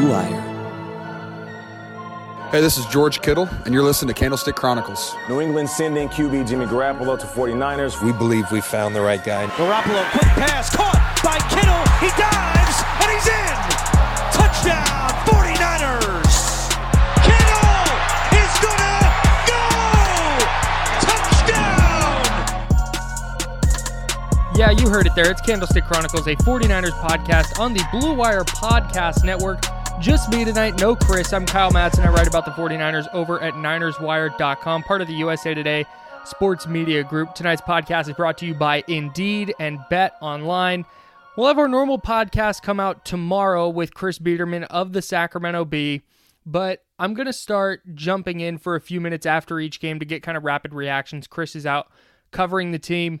Blue Wire. Hey, this is George Kittle, and you're listening to Candlestick Chronicles. New England sending QB Jimmy Garoppolo to 49ers. We believe we found the right guy. Garoppolo, quick pass, caught by Kittle. He dives, and he's in. Touchdown, 49ers. Kittle is gonna go. Touchdown. Yeah, you heard it there. It's Candlestick Chronicles, a 49ers podcast on the Blue Wire Podcast Network. Just me tonight, no Chris. I'm Kyle Madsen. I write about the 49ers over at NinersWire.com, part of the USA Today Sports Media Group. Tonight's podcast is brought to you by Indeed and Bet Online. We'll have our normal podcast come out tomorrow with Chris Biederman of the Sacramento Bee, but I'm going to start jumping in for a few minutes after each game to get kind of rapid reactions. Chris is out covering the team,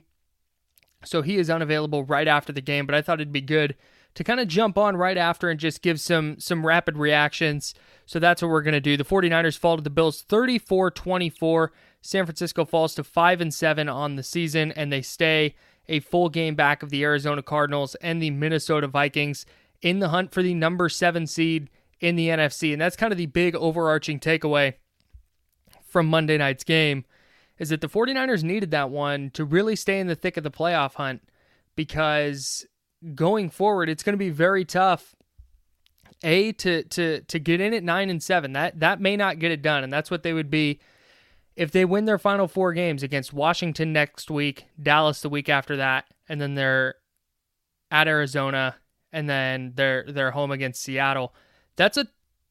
so he is unavailable right after the game, but I thought it'd be good to kind of jump on right after and just give some some rapid reactions. So that's what we're going to do. The 49ers fall to the Bills 34-24. San Francisco falls to 5 and 7 on the season and they stay a full game back of the Arizona Cardinals and the Minnesota Vikings in the hunt for the number 7 seed in the NFC. And that's kind of the big overarching takeaway from Monday night's game is that the 49ers needed that one to really stay in the thick of the playoff hunt because going forward, it's going to be very tough. A to to to get in at nine and seven. That that may not get it done, and that's what they would be if they win their final four games against Washington next week, Dallas the week after that, and then they're at Arizona, and then they're they're home against Seattle. That's a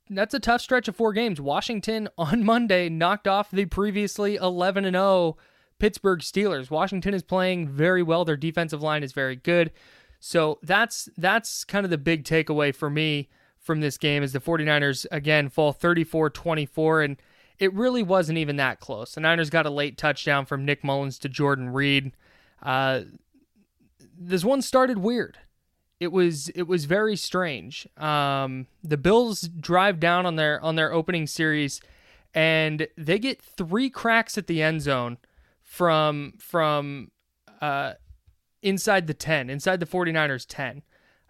that's a tough stretch of four games. Washington on Monday knocked off the previously 11 and 0 Pittsburgh Steelers. Washington is playing very well. Their defensive line is very good. So that's that's kind of the big takeaway for me from this game is the 49ers again fall 34-24 and it really wasn't even that close. The Niners got a late touchdown from Nick Mullens to Jordan Reed. Uh, this one started weird. It was it was very strange. Um, the Bills drive down on their on their opening series, and they get three cracks at the end zone from from uh, inside the 10, inside the 49ers 10.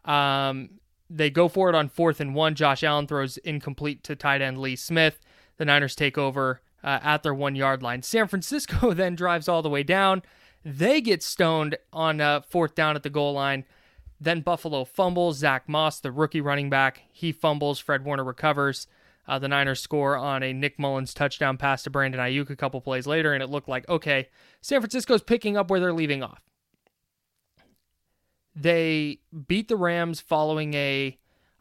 Um, they go for it on fourth and one. Josh Allen throws incomplete to tight end Lee Smith. The Niners take over uh, at their one yard line. San Francisco then drives all the way down. They get stoned on uh, fourth down at the goal line. Then Buffalo fumbles. Zach Moss, the rookie running back, he fumbles. Fred Warner recovers. Uh, the Niners score on a Nick Mullens touchdown pass to Brandon Aiyuk a couple plays later, and it looked like, okay, San Francisco's picking up where they're leaving off. They beat the Rams following a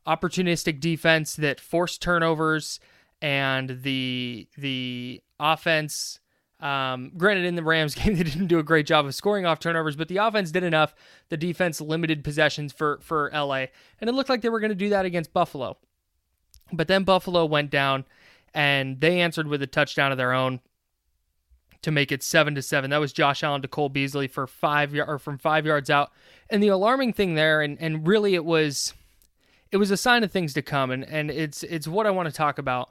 opportunistic defense that forced turnovers and the the offense um, granted, in the Rams game, they didn't do a great job of scoring off turnovers, but the offense did enough. The defense limited possessions for for LA, and it looked like they were going to do that against Buffalo. But then Buffalo went down, and they answered with a touchdown of their own to make it seven to seven. That was Josh Allen to Cole Beasley for five or from five yards out. And the alarming thing there, and and really it was, it was a sign of things to come, and and it's it's what I want to talk about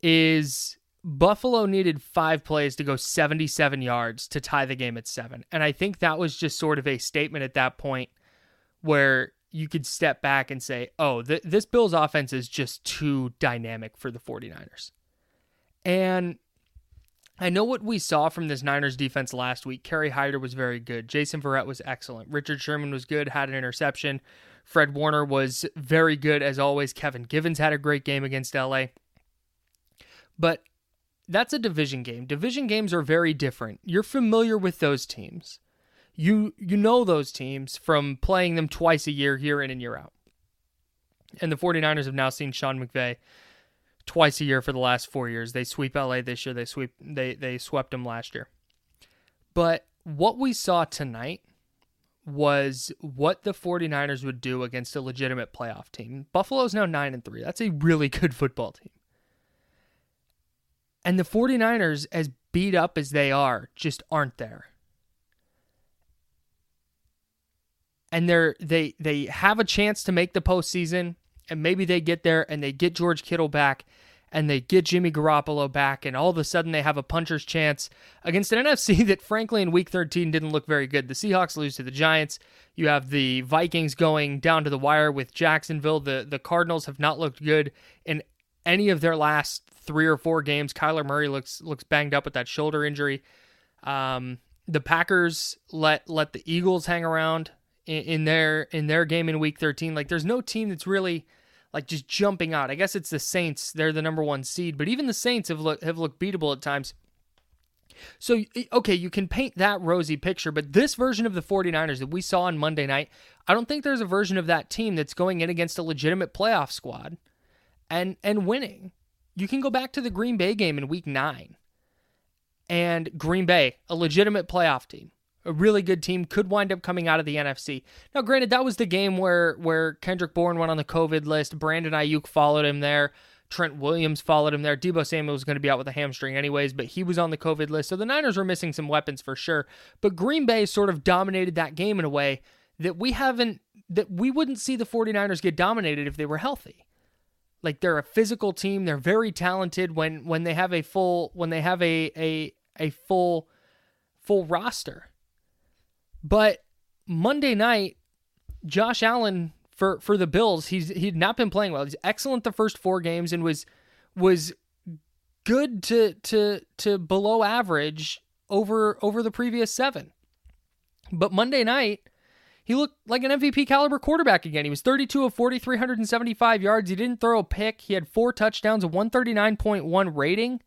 is Buffalo needed five plays to go 77 yards to tie the game at seven. And I think that was just sort of a statement at that point where you could step back and say, oh, th- this Bills offense is just too dynamic for the 49ers. And I know what we saw from this Niners defense last week. Kerry Hyder was very good. Jason Verrett was excellent. Richard Sherman was good, had an interception. Fred Warner was very good as always. Kevin Givens had a great game against LA. But that's a division game. Division games are very different. You're familiar with those teams. You you know those teams from playing them twice a year, year in and year out. And the 49ers have now seen Sean McVay twice a year for the last four years. They sweep LA this year, they sweep they they swept them last year. But what we saw tonight was what the 49ers would do against a legitimate playoff team. Buffalo's now 9 and 3. That's a really good football team. And the 49ers, as beat up as they are, just aren't there. And they're they they have a chance to make the postseason, and maybe they get there and they get George Kittle back and they get Jimmy Garoppolo back, and all of a sudden they have a puncher's chance against an NFC that, frankly, in week 13 didn't look very good. The Seahawks lose to the Giants. You have the Vikings going down to the wire with Jacksonville. The, the Cardinals have not looked good in any of their last three or four games. Kyler Murray looks looks banged up with that shoulder injury. Um, the Packers let let the Eagles hang around in, their in their game in Week 13. Like, there's no team that's really like just jumping out. I guess it's the Saints. They're the number one seed, but even the Saints have looked have looked beatable at times. So, okay, you can paint that rosy picture, but this version of the 49ers that we saw on Monday night, I don't think there's a version of that team that's going in against a legitimate playoff squad and and winning. You can go back to the Green Bay game in week nine. And Green Bay, a legitimate playoff team, a really good team, could wind up coming out of the NFC. Now, granted, that was the game where where Kendrick Bourne went on the COVID list. Brandon Aiyuk followed him there. Trent Williams followed him there. Deebo Samuel was going to be out with a hamstring anyways, but he was on the COVID list. So the Niners were missing some weapons for sure. But Green Bay sort of dominated that game in a way that we haven't that we wouldn't see the 49ers get dominated if they were healthy. Like they're a physical team. They're very talented when when they have a full when they have a a a full full roster. But Monday night, Josh Allen for for the Bills, he's he'd not been playing well. He's excellent the first four games and was was good to to to below average over over the previous seven. But Monday night, he looked like an MVP caliber quarterback again. He was 32 of 40, 375 yards. He didn't throw a pick. He had four touchdowns, a 139.1 rating.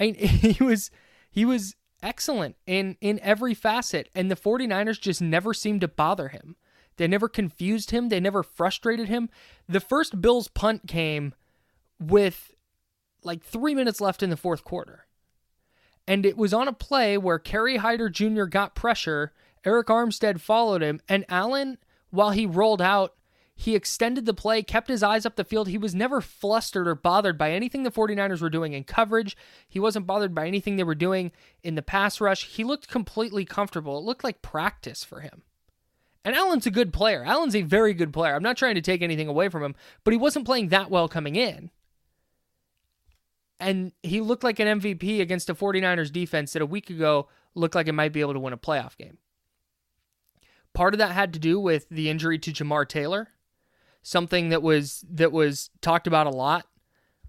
I mean, he was he was excellent in in every facet and the 49ers just never seemed to bother him. They never confused him, they never frustrated him. The first Bills punt came with like 3 minutes left in the fourth quarter. And it was on a play where Kerry Hyder Jr. got pressure Arik Armstead followed him, and Allen, while he rolled out, he extended the play, kept his eyes up the field. He was never flustered or bothered by anything the 49ers were doing in coverage. He wasn't bothered by anything they were doing in the pass rush. He looked completely comfortable. It looked like practice for him. And Allen's a good player. Allen's a very good player. I'm not trying to take anything away from him, but he wasn't playing that well coming in. And he looked like an MVP against a 49ers defense that a week ago looked like it might be able to win a playoff game. Part of that had to do with the injury to Jamar Taylor, something that was that was talked about a lot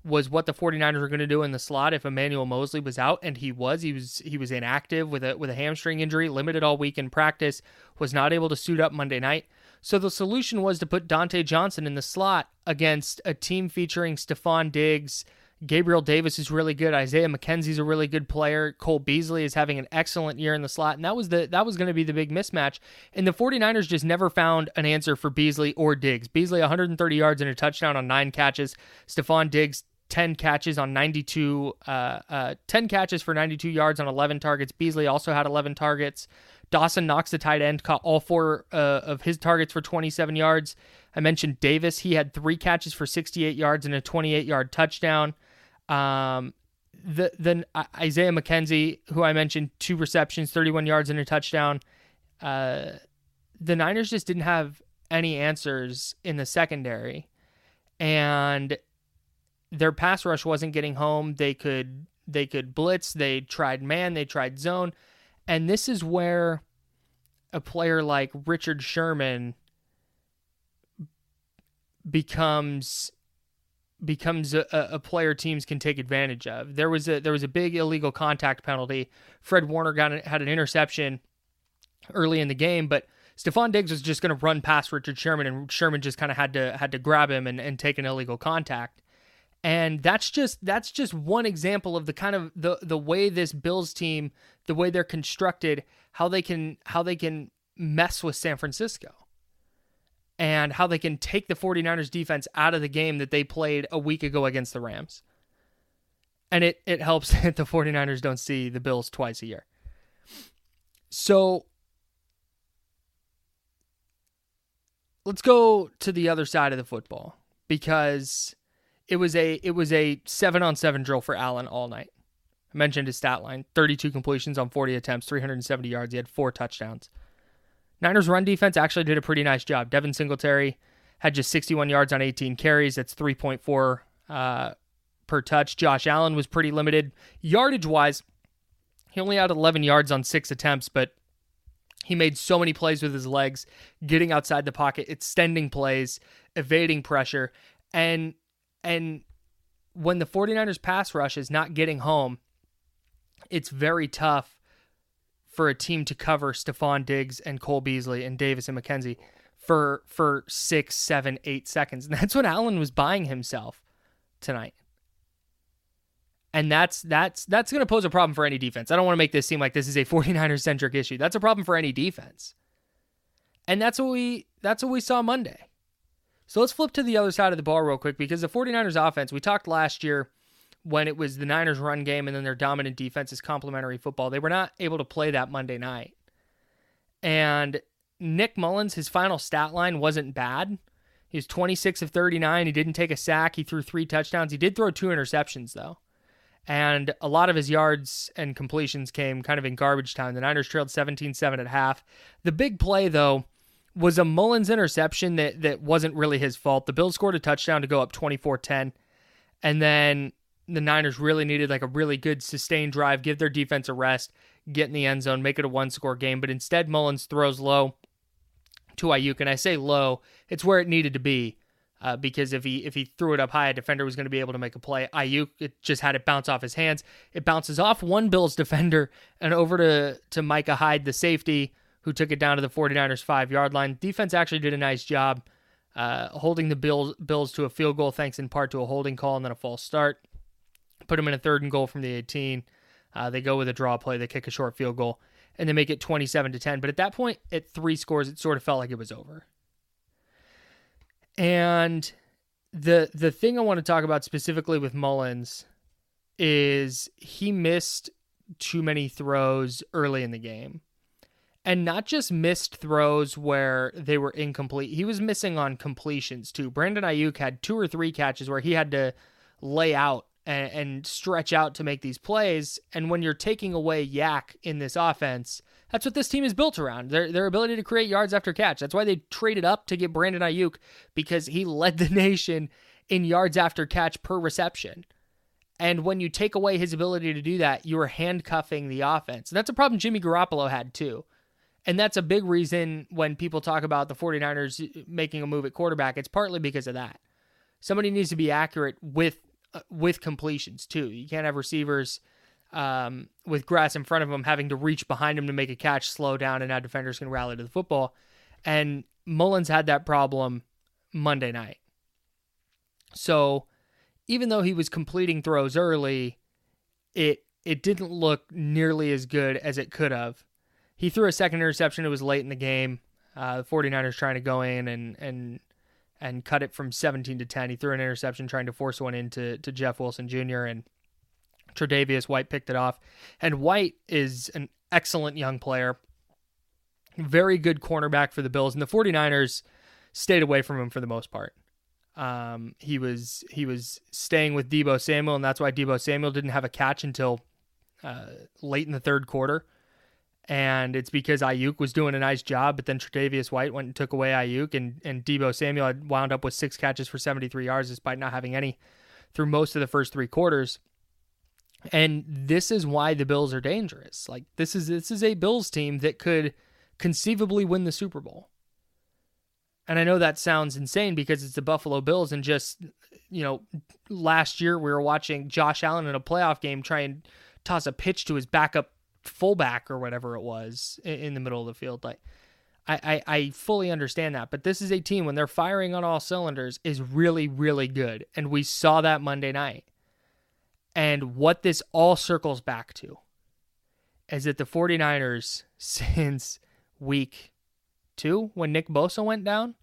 was what the 49ers were going to do in the slot if Emmanuel Moseley was out and he was. He was he was inactive with a with a hamstring injury limited all week in practice was not able to suit up Monday night. So the solution was to put Dontae Johnson in the slot against a team featuring Stefon Diggs Gabriel Davis is really good. Isaiah McKenzie's a really good player. Cole Beasley is having an excellent year in the slot. And that was the that was going to be the big mismatch. And the 49ers just never found an answer for Beasley or Diggs. Beasley 130 yards and a touchdown on 9 catches. Stefon Diggs 10 catches on 92 uh, uh, 10 catches for 92 yards on 11 targets. Beasley also had 11 targets. Dawson Knox, the tight end, caught all four uh, of his targets for 27 yards. I mentioned Davis. He had three catches for 68 yards and a 28 yard touchdown. Um, the then Isaiah McKenzie, who I mentioned, two receptions, 31 yards and a touchdown. Uh, the Niners just didn't have any answers in the secondary, and their pass rush wasn't getting home. They could they could blitz. They tried man. They tried zone, and this is where a player like Richard Sherman becomes becomes a, a, player teams can take advantage of. There was a there was a big illegal contact penalty. Fred Warner got had an interception early in the game, but Stefon Diggs was just going to run past Richard Sherman, and Sherman just kind of had to had to grab him and, and take an illegal contact. And that's just that's just one example of the kind of the the way this Bills team, the way they're constructed, how they can how they can mess with San Francisco and how they can take the 49ers defense out of the game that they played a week ago against the Rams. And it, it helps that the 49ers don't see the Bills twice a year. So let's go to the other side of the football because it was a it was a 7 on 7 drill for Allen all night. I mentioned his stat line, 32 completions on 40 attempts, 370 yards, he had four touchdowns. Niners run defense actually did a pretty nice job. Devin Singletary had just 61 yards on 18 carries. That's 3.4 uh, per touch. Josh Allen was pretty limited yardage wise. He only had 11 yards on six attempts, but he made so many plays with his legs, getting outside the pocket, extending plays, evading pressure. And and when the 49ers pass rush is not getting home, it's very tough for a team to cover Stefon Diggs and Cole Beasley and Davis and McKenzie for for six, seven, eight seconds. And that's what Allen was buying himself tonight. And that's that's that's going to pose a problem for any defense. I don't want to make this seem like this is a 49ers centric issue. That's a problem for any defense. And that's what we that's what we saw Monday. So let's flip to the other side of the ball real quick because the 49ers offense, we talked last year when it was the Niners run game and then their dominant defense is complementary football. They were not able to play that Monday night. And Nick Mullens, his final stat line wasn't bad. He was 26 of 39. He didn't take a sack. He threw three touchdowns. He did throw two interceptions, though. And a lot of his yards and completions came kind of in garbage time. The Niners trailed 17 7 at half. The big play, though, was a Mullens interception that, that wasn't really his fault. The Bills scored a touchdown to go up 24 10. And then the Niners really needed like a really good sustained drive, give their defense a rest, get in the end zone, make it a one score game. But instead, Mullens throws low to Aiyuk, and I say low, it's where it needed to be. Uh, because if he if he threw it up high, a defender was going to be able to make a play. Aiyuk it just had it bounce off his hands. It bounces off one Bills defender and over to to Micah Hyde, the safety, who took it down to the 49ers five yard line. Defense actually did a nice job uh, holding the Bills Bills to a field goal, thanks in part to a holding call and then a false start put them in a third and goal from the 18. Uh, they go with a draw play. They kick a short field goal, and they make it 27 to 10. But at that point, at three scores, it sort of felt like it was over. And the the thing I want to talk about specifically with Mullens is he missed too many throws early in the game. And not just missed throws where they were incomplete. He was missing on completions too. Brandon Aiyuk had two or three catches where he had to lay out and, and stretch out to make these plays. And when you're taking away YAC in this offense, that's what this team is built around. Their their ability to create yards after catch. That's why they traded up to get Brandon Aiyuk because he led the nation in yards after catch per reception. And when you take away his ability to do that, you are handcuffing the offense. And that's a problem Jimmy Garoppolo had too. And that's a big reason when people talk about the 49ers making a move at quarterback, it's partly because of that. Somebody needs to be accurate with with completions too. You can't have receivers um, with grass in front of them having to reach behind them to make a catch, slow down, and now defenders can rally to the football. And Mullens had that problem Monday night. So even though he was completing throws early, it it didn't look nearly as good as it could have. He threw a second interception. It was late in the game. Uh, the 49ers trying to go in and and and cut it from 17 to 10. He threw an interception trying to force one into to Jeff Wilson Jr. and Tre'Davious White picked it off. And White is an excellent young player. Very good cornerback for the Bills. And the 49ers stayed away from him for the most part. Um, he was he was staying with Deebo Samuel, and that's why Deebo Samuel didn't have a catch until uh, late in the third quarter. And it's because Aiyuk was doing a nice job, but then Tre'Davious White went and took away Aiyuk, and and Deebo Samuel had wound up with six catches for 73 yards, despite not having any through most of the first three quarters. And this is why the Bills are dangerous. Like this is this is a Bills team that could conceivably win the Super Bowl. And I know that sounds insane because it's the Buffalo Bills and just you know, last year we were watching Josh Allen in a playoff game try and toss a pitch to his backup fullback or whatever it was in the middle of the field. Like I, I, I fully understand that. But this is a team when they're firing on all cylinders is really, really good. And we saw that Monday night. And what this all circles back to is that the 49ers, since week two, when Nick Bosa went down,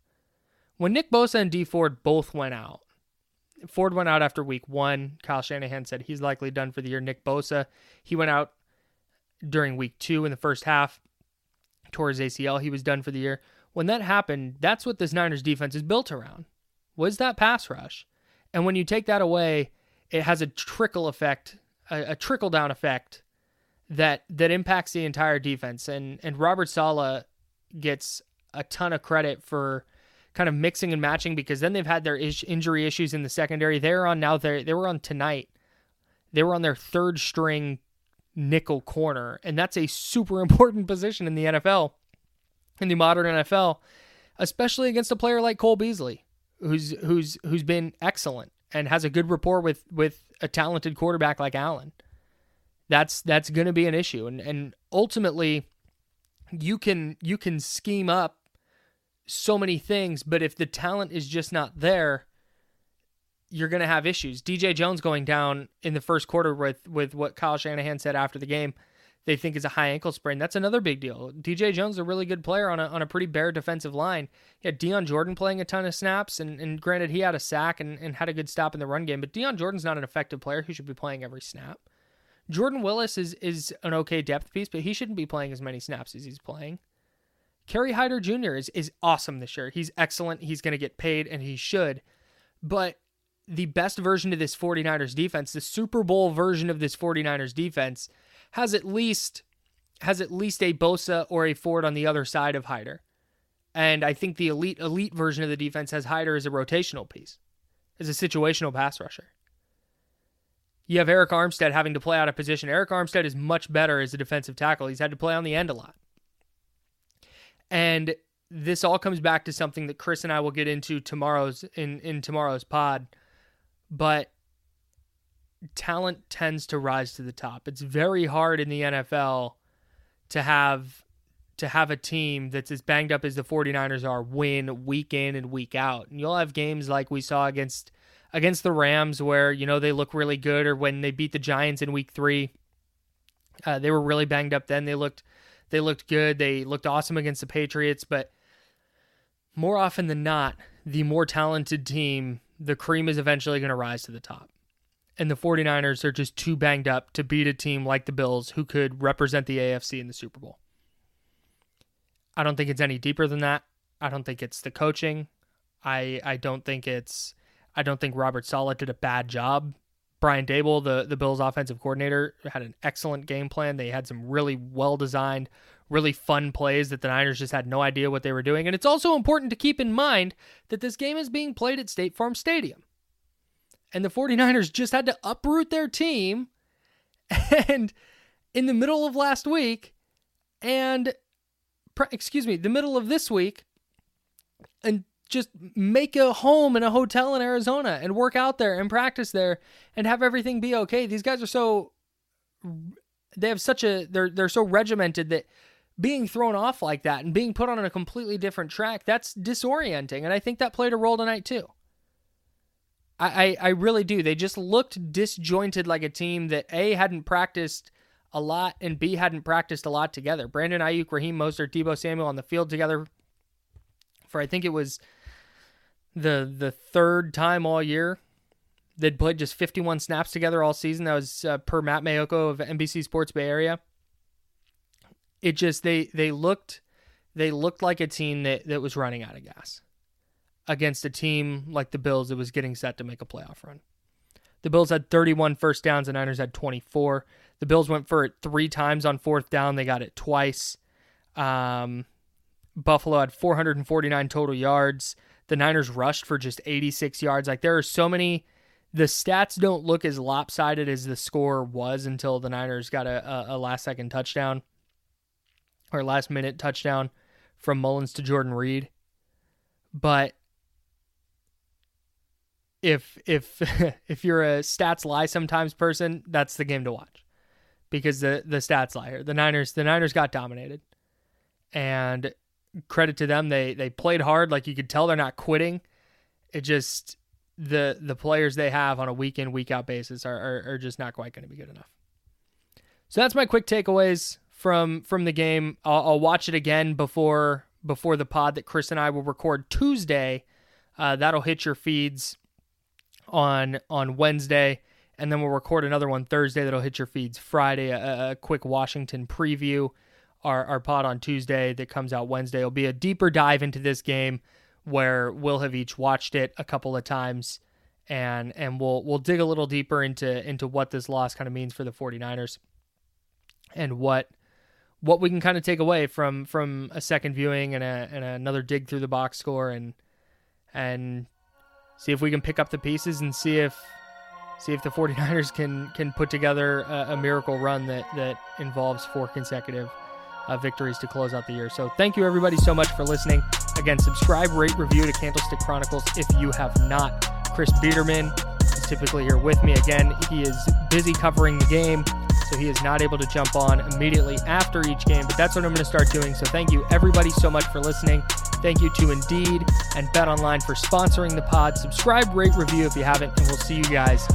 when Nick Bosa and Dee Ford both went out, Ford went out after week one. Kyle Shanahan said he's likely done for the year. Nick Bosa, he went out during week two in the first half towards ACL. He was done for the year. When that happened, that's what this Niners defense is built around. Was that pass rush? And when you take that away, it has a trickle effect, a, a trickle down effect that that impacts the entire defense. And and Robert Saleh gets a ton of credit for kind of mixing and matching because then they've had their is- injury issues in the secondary. They're on now. They they were on tonight. They were on their third string nickel corner, and that's a super important position in the NFL, in the modern NFL, especially against a player like Cole Beasley, who's who's who's been excellent and has a good rapport with with a talented quarterback like Allen. That's that's going to be an issue, and and ultimately, you can you can scheme up so many things, but if the talent is just not there, you're going to have issues. DJ Jones going down in the first quarter with with what Kyle Shanahan said after the game, they think is a high ankle sprain. That's another big deal. DJ Jones is a really good player on a on a pretty bare defensive line. He had Dion Jordan playing a ton of snaps, and, and granted he had a sack and, and had a good stop in the run game, but Dion Jordan's not an effective player who should be playing every snap. Jordan Willis is is an okay depth piece, but he shouldn't be playing as many snaps as he's playing. Kerry Hyder Jr. is is awesome this year. He's excellent. He's going to get paid, and he should. But the best version of this 49ers defense, the Super Bowl version of this 49ers defense, has at least has at least a Bosa or a Ford on the other side of Hyder. And I think the elite elite version of the defense has Hyder as a rotational piece, as a situational pass rusher. You have Arik Armstead having to play out of position. Arik Armstead is much better as a defensive tackle. He's had to play on the end a lot. And this all comes back to something that Chris and I will get into tomorrow's in in tomorrow's pod. But talent tends to rise to the top. It's very hard in the NFL to have to have a team that's as banged up as the 49ers are win week in and week out. And you'll have games like we saw against against the Rams where, you know, they look really good or when they beat the Giants in week 3. Uh, they were really banged up then. They looked they looked good. They looked awesome against the Patriots, but more often than not, the more talented team, the cream is eventually going to rise to the top. And the 49ers are just too banged up to beat a team like the Bills who could represent the AFC in the Super Bowl. I don't think it's any deeper than that. I don't think it's the coaching. I I don't think it's I don't think Robert Saleh did a bad job Brian Daboll, the, the Bills offensive coordinator, had an excellent game plan. They had some really well designed, really fun plays that the Niners just had no idea what they were doing. And it's also important to keep in mind that this game is being played at State Farm Stadium. And the 49ers just had to uproot their team and in the middle of last week and excuse me, the middle of this week and just make a home in a hotel in Arizona and work out there and practice there and have everything be okay. These guys are so they have such a they're they're so regimented that being thrown off like that and being put on a completely different track, that's disorienting. And I think that played a role tonight too. I, I, I really do. They just looked disjointed like a team that A hadn't practiced a lot and B hadn't practiced a lot together. Brandon Aiyuk, Raheem Mostert, Deebo Samuel on the field together for I think it was the the third time all year they'd played just 51 snaps together all season. That was uh, per Matt Maiocco of NBC Sports Bay Area it just they they looked they looked like a team that, that was running out of gas against a team like the Bills that was getting set to make a playoff run. The Bills had 31 first downs, the Niners had 24. The Bills went for it three times on fourth down. They got it twice. Um, Buffalo had 449 total yards. The Niners rushed for just 86 yards. Like there are so many. The stats don't look as lopsided as the score was until the Niners got a, a, a last second touchdown or last minute touchdown from Mullens to Jordan Reed. But if if if you're a stats lie sometimes person, that's the game to watch. Because the the stats lie here. The Niners the Niners got dominated. And credit to them, they they played hard, like you could tell they're not quitting. It just the the players they have on a week in, week out basis are, are, are just not quite going to be good enough. So that's my quick takeaways from from the game. I'll, I'll, watch it again before before the pod that Chris and I will record Tuesday. Uh, that'll hit your feeds on on Wednesday, and then we'll record another one Thursday that'll hit your feeds Friday. A, a quick Washington preview. Our our pod on Tuesday that comes out Wednesday will be a deeper dive into this game where we'll have each watched it a couple of times and and we'll we'll dig a little deeper into into what this loss kind of means for the 49ers and what what we can kind of take away from from a second viewing and, a, and another dig through the box score and and see if we can pick up the pieces and see if see if the 49ers can can put together a, a miracle run that that involves four consecutive uh, victories to close out the year. So thank you everybody so much for listening. Again, subscribe, rate, review to Candlestick Chronicles if you have not. Chris Biederman is typically here with me again. He is busy covering the game so he is not able to jump on immediately after each game, but that's what I'm going to start doing. So thank you everybody so much for listening. Thank you to Indeed and Bet Online for sponsoring the pod. Subscribe, rate, review if you haven't, and we'll see you guys